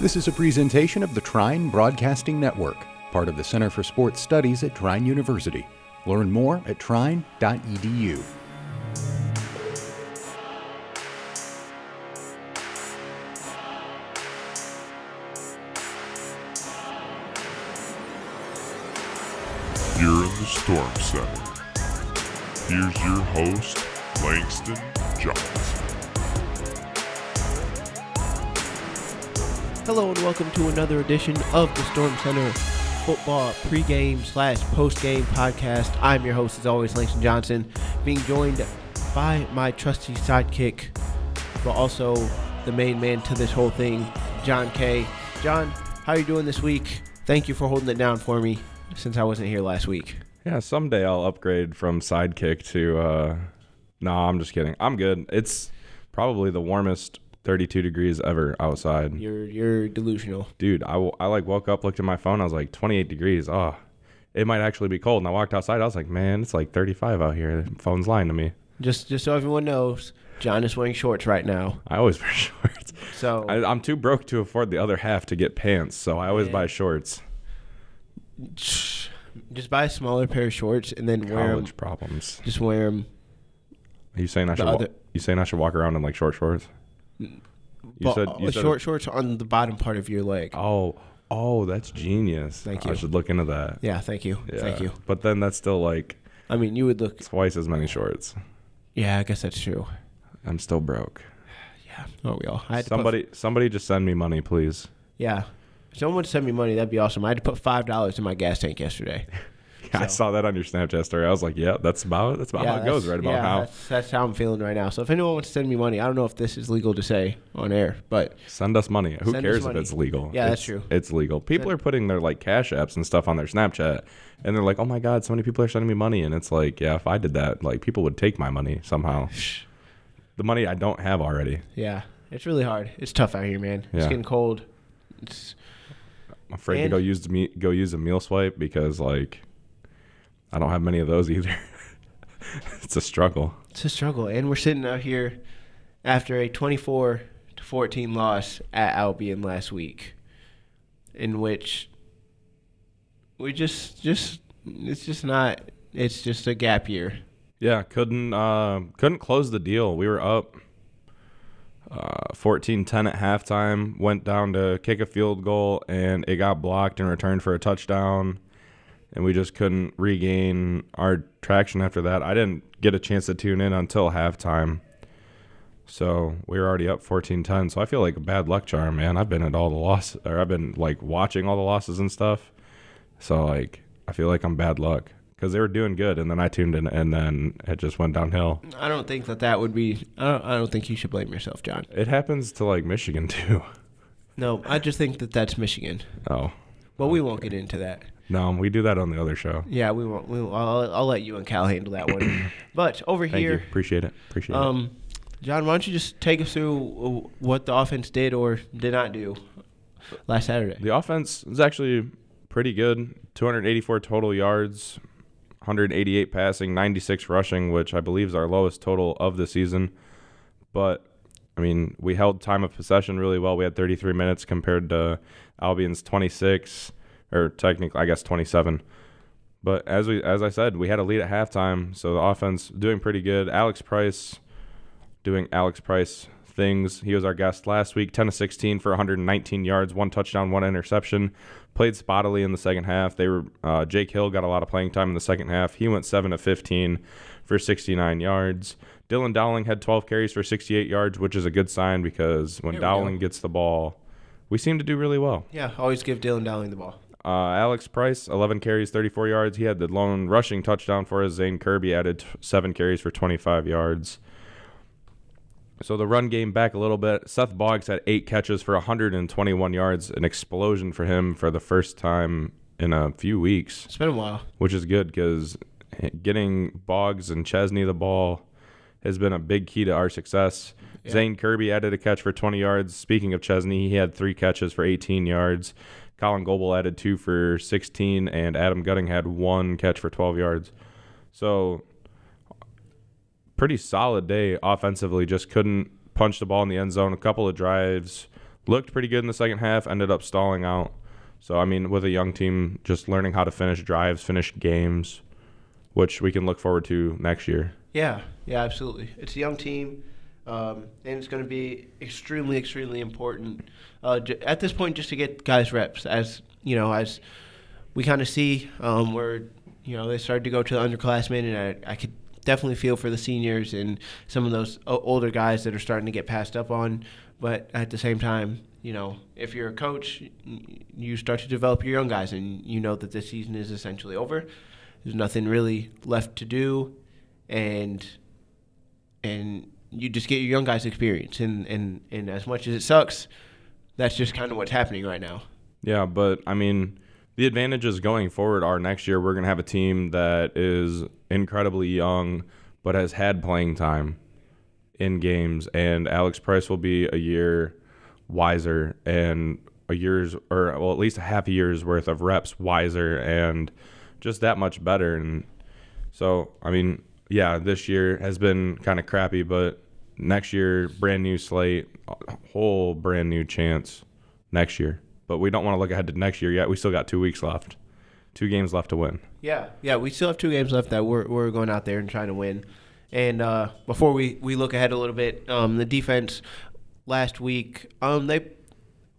This is a presentation of the Trine Broadcasting Network, part of the Center for Sports Studies at Trine University. Learn more at trine.edu. You're in the Storm Center. Here's your host, Langston Johnson. Hello and welcome to another edition of the Storm Center football pregame slash postgame podcast. I'm your host, as always, Langston Johnson, being joined by my trusty sidekick, but also the main man to this whole thing, John Kay. John, how are you doing this week? Thank you for holding it down for me since I wasn't here last week. Yeah, someday I'll upgrade from sidekick to. uh No, I'm just kidding. I'm good. It's probably the warmest 32 degrees ever outside. You're you're delusional. Dude, I, w- I like woke up, looked at my phone. I was like 28 degrees. Oh, it might actually be cold. And I walked outside. I was like, man, it's like 35 out here. The phone's lying to me. Just just so everyone knows, John is wearing shorts right now. I always wear shorts. So I, I'm too broke to afford the other half to get pants, so I always Yeah. buy shorts. just buy a smaller pair of shorts and then wear 'em- College problems. Just wear them. Are you saying I should? wa- you saying I should walk around in like short shorts? You said you said short shorts on the bottom part of your leg. Oh, oh, that's genius. Thank you. I should look into that. Yeah, thank you, thank you. But then that's still like I mean, you would look. twice as many shorts. Yeah, I guess that's true. I'm still broke. Yeah, oh we all. I had to put- Somebody, somebody, just send me money, please. yeah, someone would send me money. That'd be awesome. I had to put five dollars in my gas tank yesterday. I saw that on your Snapchat story. I was like, yeah, that's about that's about yeah, how it goes, right about yeah, how. That's, that's how I'm feeling right now. So if anyone wants to send me money, I don't know if this is legal to say on air, but Send us money. Who cares if it's legal? Yeah, that's true. It's legal. People are putting their like cash apps and stuff on their Snapchat, and they're like, "Oh my god, so many people are sending me money," and it's like, yeah, if I did that, like people would take my money somehow. the money I don't have already. yeah, it's really hard. It's tough out here, man. It's Yeah. getting cold. It's I'm afraid And- to go use the me- go use a meal swipe because like I don't have many of those either. it's a struggle. It's a struggle, and we're sitting out here after a 24 to 14 loss at Albion last week, in which we just just it's just not it's just a gap year. Yeah, couldn't uh, couldn't close the deal. We were up uh, 14-10 at halftime. Went down to kick a field goal, and it got blocked and returned for a touchdown. And we just couldn't regain our traction after that. I didn't get a chance to tune in until halftime. So we were already up 14-10. So I feel like a bad luck charm, man. I've been at all the losses, or I've been like watching all the losses and stuff. So like I feel like I'm bad luck because they were doing good, and then I tuned in, and then it just went downhill. I don't think that that would be. I don't, I don't think you should blame yourself, John. It happens to like Michigan too. No, I just think that that's Michigan. Oh But we won't get into that. No, we do that on the other show. Yeah, we won't. We won't I'll, I'll let you and Cal handle that one. but over Thank here, you, appreciate it, appreciate it. Um, John, why don't you just take us through what the offense did or did not do last Saturday? The offense is actually pretty good. 284 total yards, 188 passing, 96 rushing, which I believe is our lowest total of the season. But I mean, we held time of possession really well. We had 33 minutes compared to Albion's 26, or technically, I guess 27. But as we, as I said, we had a lead at halftime, so the offense doing pretty good. Alex Price doing Alex Price things. He was our guest last week, 10 to 16 for 119 yards, one touchdown, one interception. Played spottily in the second half. They were uh, Jake Hill got a lot of playing time in the second half. He went 7 to 15 for 69 yards. Dylan Dowling had 12 carries for 68 yards, which is a good sign because when we go. Dowling gets the ball, we seem to do really well. Yeah, always give Dylan Dowling the ball. Uh, Alex Price, 11 carries, 34 yards. He had the lone rushing touchdown for us. Zane Kirby added t- seven carries for 25 yards. So the run game back a little bit. Seth Boggs had eight catches for 121 yards, an explosion for him for the first time in a few weeks, It's been a while. which is good because getting Boggs and Chesney the ball has been a big key to our success. Yeah. Zane Kirby added a catch for 20 yards. Speaking of Chesney, he had three catches for 18 yards. Colin Goble added two for 16, and Adam Gutting had one catch for 12 yards. So, pretty solid day offensively. Just couldn't punch the ball in the end zone. A couple of drives looked pretty good in the second half, ended up stalling out. So I mean, with a young team, just learning how to finish drives, finish games, which we can look forward to next year. Yeah, yeah, absolutely. It's a young team, um, and it's going to be extremely, extremely important uh, j- at this point just to get guys reps. As you know, as we kind of see um, where you know they started to go to the underclassmen, and I, I could definitely feel for the seniors and some of those o- older guys that are starting to get passed up on. But at the same time, you know, if you're a coach, you start to develop your young guys, and you know that this season is essentially over. There's nothing really left to do, and and you just get your young guys experience. And and and as much as it sucks, that's just kind of what's happening right now. Yeah, but I mean, the advantages going forward are next year we're going to have a team that is incredibly young but has had playing time in games and Alex Price will be a year wiser and a year's or well at least a half a year's worth of reps wiser and just that much better and so I mean yeah this year has been kind of crappy but next year brand new slate whole brand new chance next year but we don't want to look ahead to next year yet we still got two weeks left two games left to win Yeah, yeah, we still have two games left that we're we're going out there and trying to win. And uh, before we, we look ahead a little bit, um, the defense last week, um, they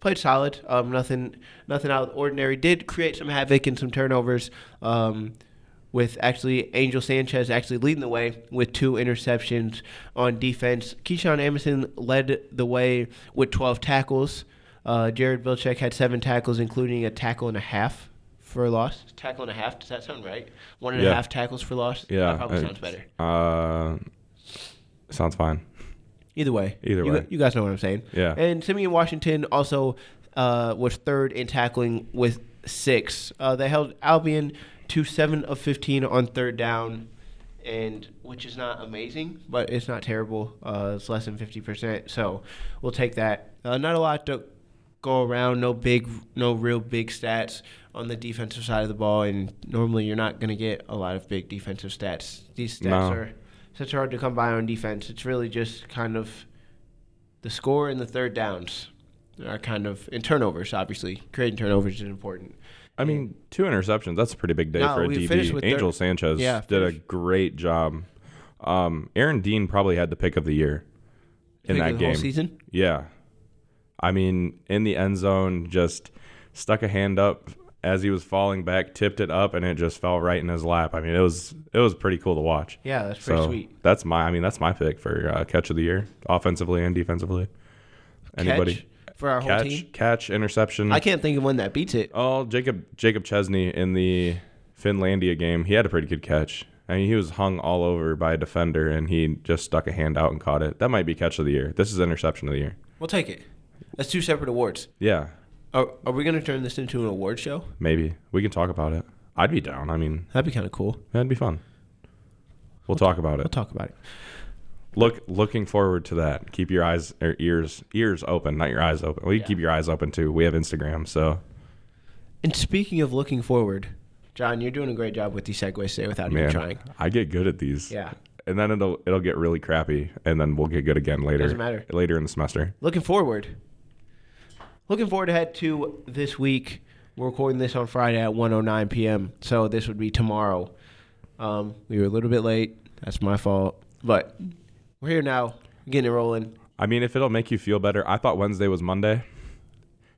played solid. Um, nothing nothing out of the ordinary. Did create some havoc and some turnovers. Um, with actually Angel Sanchez actually leading the way with two interceptions on defense. Keyshawn Emerson led the way with 12 tackles. Uh, Jared Vilcek had seven tackles, including a tackle and a half for a loss. Tackle and a half. Does that sound right? One and a half Yeah. tackles for loss. yeah that probably sounds better. uh sounds fine Either way. Either you, way. You guys know what I'm saying. Yeah. And Simeon Washington also uh, was third in tackling with six. Uh, they held Albion to seven of 15 on third down, and which is not amazing, but it's not terrible. Uh, it's less than 50%, so we'll take that. Uh, not a lot to go around. No big, no real big stats on the defensive side of the ball, and normally you're not going to get a lot of big defensive stats. These stats No. are such hard to come by on defense. It's really just kind of the score and the third downs are kind of and turnovers. Obviously, creating turnovers is important. I mean, two interceptions. That's a pretty big day No, for a we finished DB. with Angel thir- Sanchez Yeah, did a finished- great job. Um, Aaron Dean probably had the pick of the year in Pick that of the whole game. season. Yeah. I mean, in the end zone, just stuck a hand up as he was falling back, tipped it up, and it just fell right in his lap. I mean, it was it was pretty cool to watch. Yeah, that's pretty so sweet. that's my I mean that's my pick for uh, catch of the year, offensively and defensively. Anybody Catch for our whole catch team. catch interception? I can't think of one that beats it. Oh, Jacob Jacob Chesney in the Finlandia game, he had a pretty good catch. I mean, he was hung all over by a defender, and he just stuck a hand out and caught it. That might be catch of the year. This is interception of the year. We'll take it. That's two separate awards. Yeah, Are, are we going to turn this into an award show? maybe we can talk about it. I'd be down. I mean, That'd be kind of cool. that'd be fun. We'll talk about it. We'll talk about it. Look, looking forward to that. Keep your eyes or ears ears open, not your eyes open. Well, you Yeah. keep your eyes open too. We have Instagram, so And speaking of looking forward, John, you're doing a great job with these segues today without even trying. I get good at these. Yeah. and then it'll it'll get really crappy, and then we'll get good again later. Doesn't matter. Later in the semester. Looking forward. Looking forward ahead to this week. We're recording this on Friday at 1:09 p.m. So this would be tomorrow. Um, we were a little bit late. That's my fault. But we're here now, getting it rolling. I mean, if it'll make you feel better, I thought Wednesday was Monday,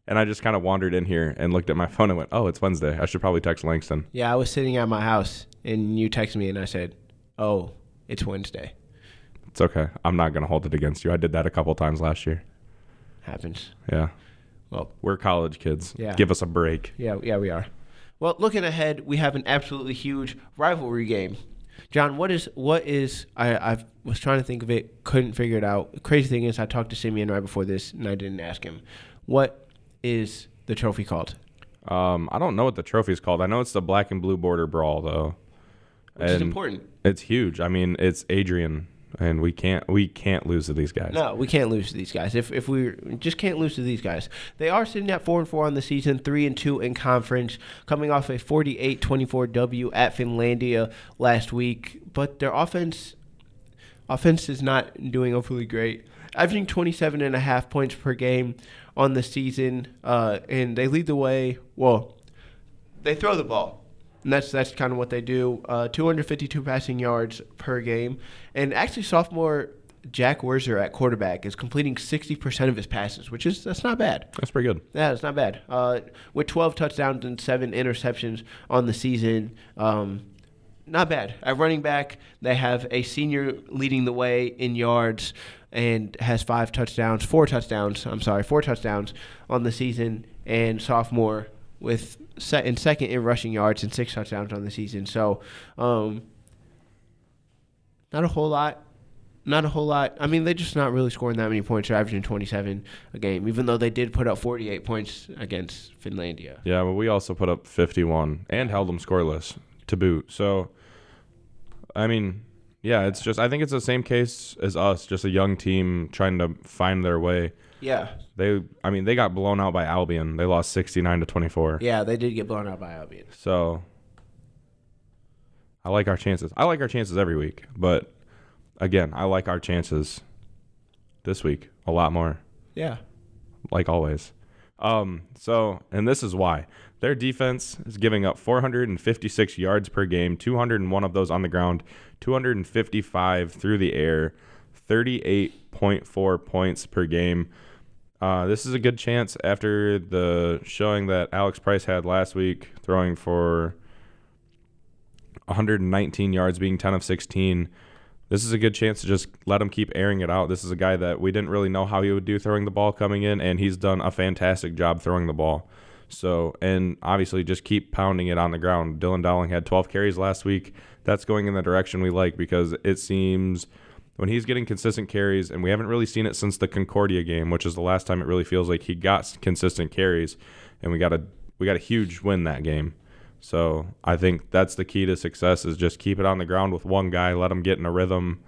and I just kind of wandered in here and looked at my phone and went, "Oh, it's Wednesday. I should probably text Langston." Yeah, I was sitting at my house and you texted me and I said, "Oh, it's Wednesday." It's okay. I'm not gonna hold it against you. I did that a couple times last year. Happens. Yeah, Well, we're college kids. Yeah. Give us a break. yeah, yeah, we are. Well, looking ahead, we have an absolutely huge rivalry game. John, what is what is I I was trying to think of it, couldn't figure it out. The crazy thing is, I talked to Simeon right before this, and I didn't ask him. What is the trophy called? Um, I don't know what the trophy's called. I know it's the black and blue border brawl though. Which is important. It's huge. I mean, it's Adrian, and we can't we can't lose to these guys. No, we can't lose to these guys. If if we just can't lose to these guys, they are sitting at four and four on the season, three and two in conference, coming off a 48-24 W at Finlandia last week. But their offense, offense is not doing overly great. Averaging 27 and a half points per game on the season, uh, and they lead the way. Well, they throw the ball. And that's that's kind of what they do. Uh, 252 passing yards per game, and actually sophomore Jack Werzer at quarterback is completing 60% of his passes, which is that's not bad. That's pretty good. Yeah, it's not bad. Uh, with 12 touchdowns and seven interceptions on the season, um, not bad. At running back, they have a senior leading the way in yards and has five touchdowns, four touchdowns. I'm sorry, four touchdowns on the season, and sophomore with se- in second in rushing yards and six touchdowns on the season. So, um, not a whole lot. Not a whole lot. I mean, they're just not really scoring that many points. They're averaging 27 a game, even though they did put up 48 points against Finlandia. Yeah, but we also put up 51 and held them scoreless to boot. So, I mean, yeah, it's just I think it's the same case as us, just a young team trying to find their way. Yeah, They, I mean, they got blown out by Albion. They lost 69 to 24. yeah, they did get blown out by Albion. So, I like our chances. I like our chances every week, but again, I like our chances this week a lot more. Yeah, like always. Um, so, and this is why their defense is giving up 456 yards per game, 201 of those on the ground, 255 through the air, 38.4 points per game. Uh, this is a good chance after the showing that Alex Price had last week, throwing for 119 yards, being 10 of 16 this is a good chance to just let him keep airing it out. This is a guy that we didn't really know how he would do throwing the ball coming in, and he's done a fantastic job throwing the ball. So, and obviously just keep pounding it on the ground. Dylan Dowling had 12 carries last week. That's going in the direction we like because it seems when he's getting consistent carries, and we haven't really seen it since the Concordia game, which is the last time it really feels like he got consistent carries, and we got a we got a huge win that game. So I think that's the key to success is just keep it on the ground with one guy, let him get in a rhythm,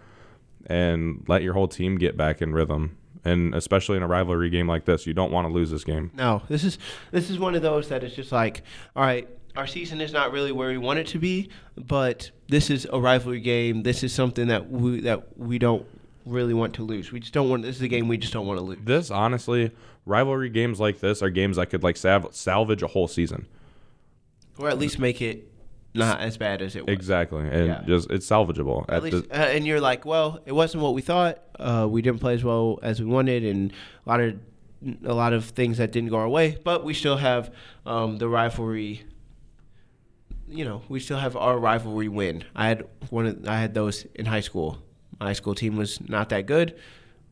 and let your whole team get back in rhythm. And especially in a rivalry game like this, you don't want to lose this game. no, this is this is one of those that is just like, all right, our season is not really where we want it to be, but this is a rivalry game. This is something that we that we don't really want to lose. We just don't want. This is a game we just don't want to lose. This honestly, rivalry games like this are games that could like salv- salvage a whole season. or at least make it not as bad as it was. Exactly, and Yeah. just it's salvageable. At At least, the- uh, and you're like, well, it wasn't what we thought. Uh, we didn't play as well as we wanted, and a lot of a lot of things that didn't go our way. But we still have um, the rivalry. You know, we still have our rivalry win. I had one. Of, I had those in high school. My high school team was not that good,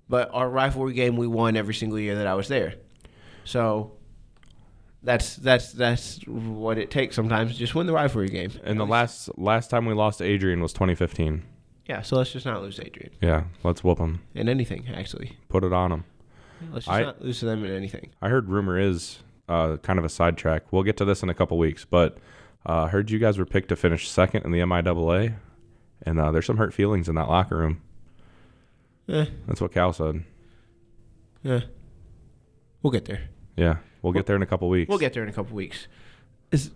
but our rivalry game we won every single year that I was there. So. That's that's that's what it takes sometimes. Just win the rivalry game. and the least- last last time we lost to Adrian was 2015. yeah. So let's just not lose Adrian Yeah, let's whoop him. in anything. Actually, Put it on him. let's just I- not lose to them in anything. I heard rumor is uh, kind of a sidetrack. We'll get to this in a couple weeks, but uh, I heard you guys were picked to finish second in the MIAA, and uh, there's some hurt feelings in that locker room. Eh, That's what Cal said. yeah. We'll get there. Yeah, we'll get there in a couple weeks. We'll get there in a couple weeks. Is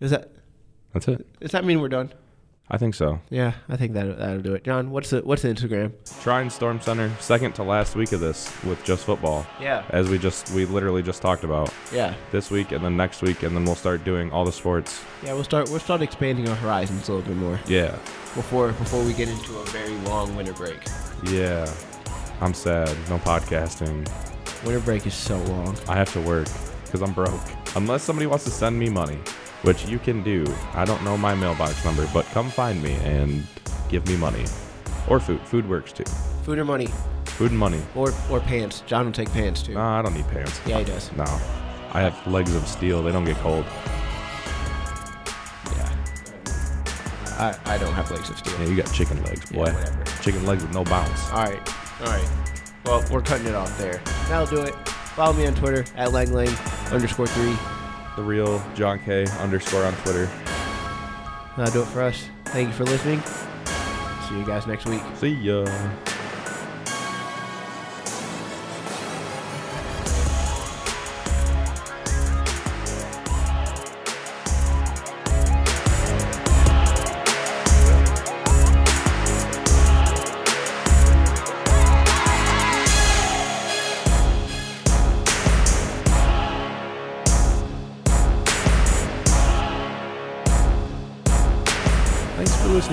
is that That's it. does that mean we're done? I think so. Yeah, I think that that'll do it. John, what's the what's the Instagram? Trine Storm Center, second to last week of this with just football, Yeah, as we just we literally just talked about yeah, this week and then next week, and then we'll start doing all the sports. yeah. We'll start we'll start expanding our horizons a little bit more Yeah, before before we get into a very long winter break. yeah. I'm sad. No podcasting. Winter break is so long. I have to work because I'm broke. Unless somebody wants to send me money, which you can do. I don't know my mailbox number, but come find me and give me money. Or food. Food works too. Food or money Food and money. or or pants. John will take pants too. No, I don't need pants. Yeah, he does. No. I have legs of steel. They don't get cold. Yeah. I I don't have legs of steel. Yeah, you got chicken legs, Yeah, boy. whatever. chicken legs with no bounce. All right. All right. Well, we're cutting it off there. That'll do it. Follow me on Twitter at langlang underscore three. The real John K underscore on Twitter. That'll do it for us. Thank you for listening. See you guys next week. See ya.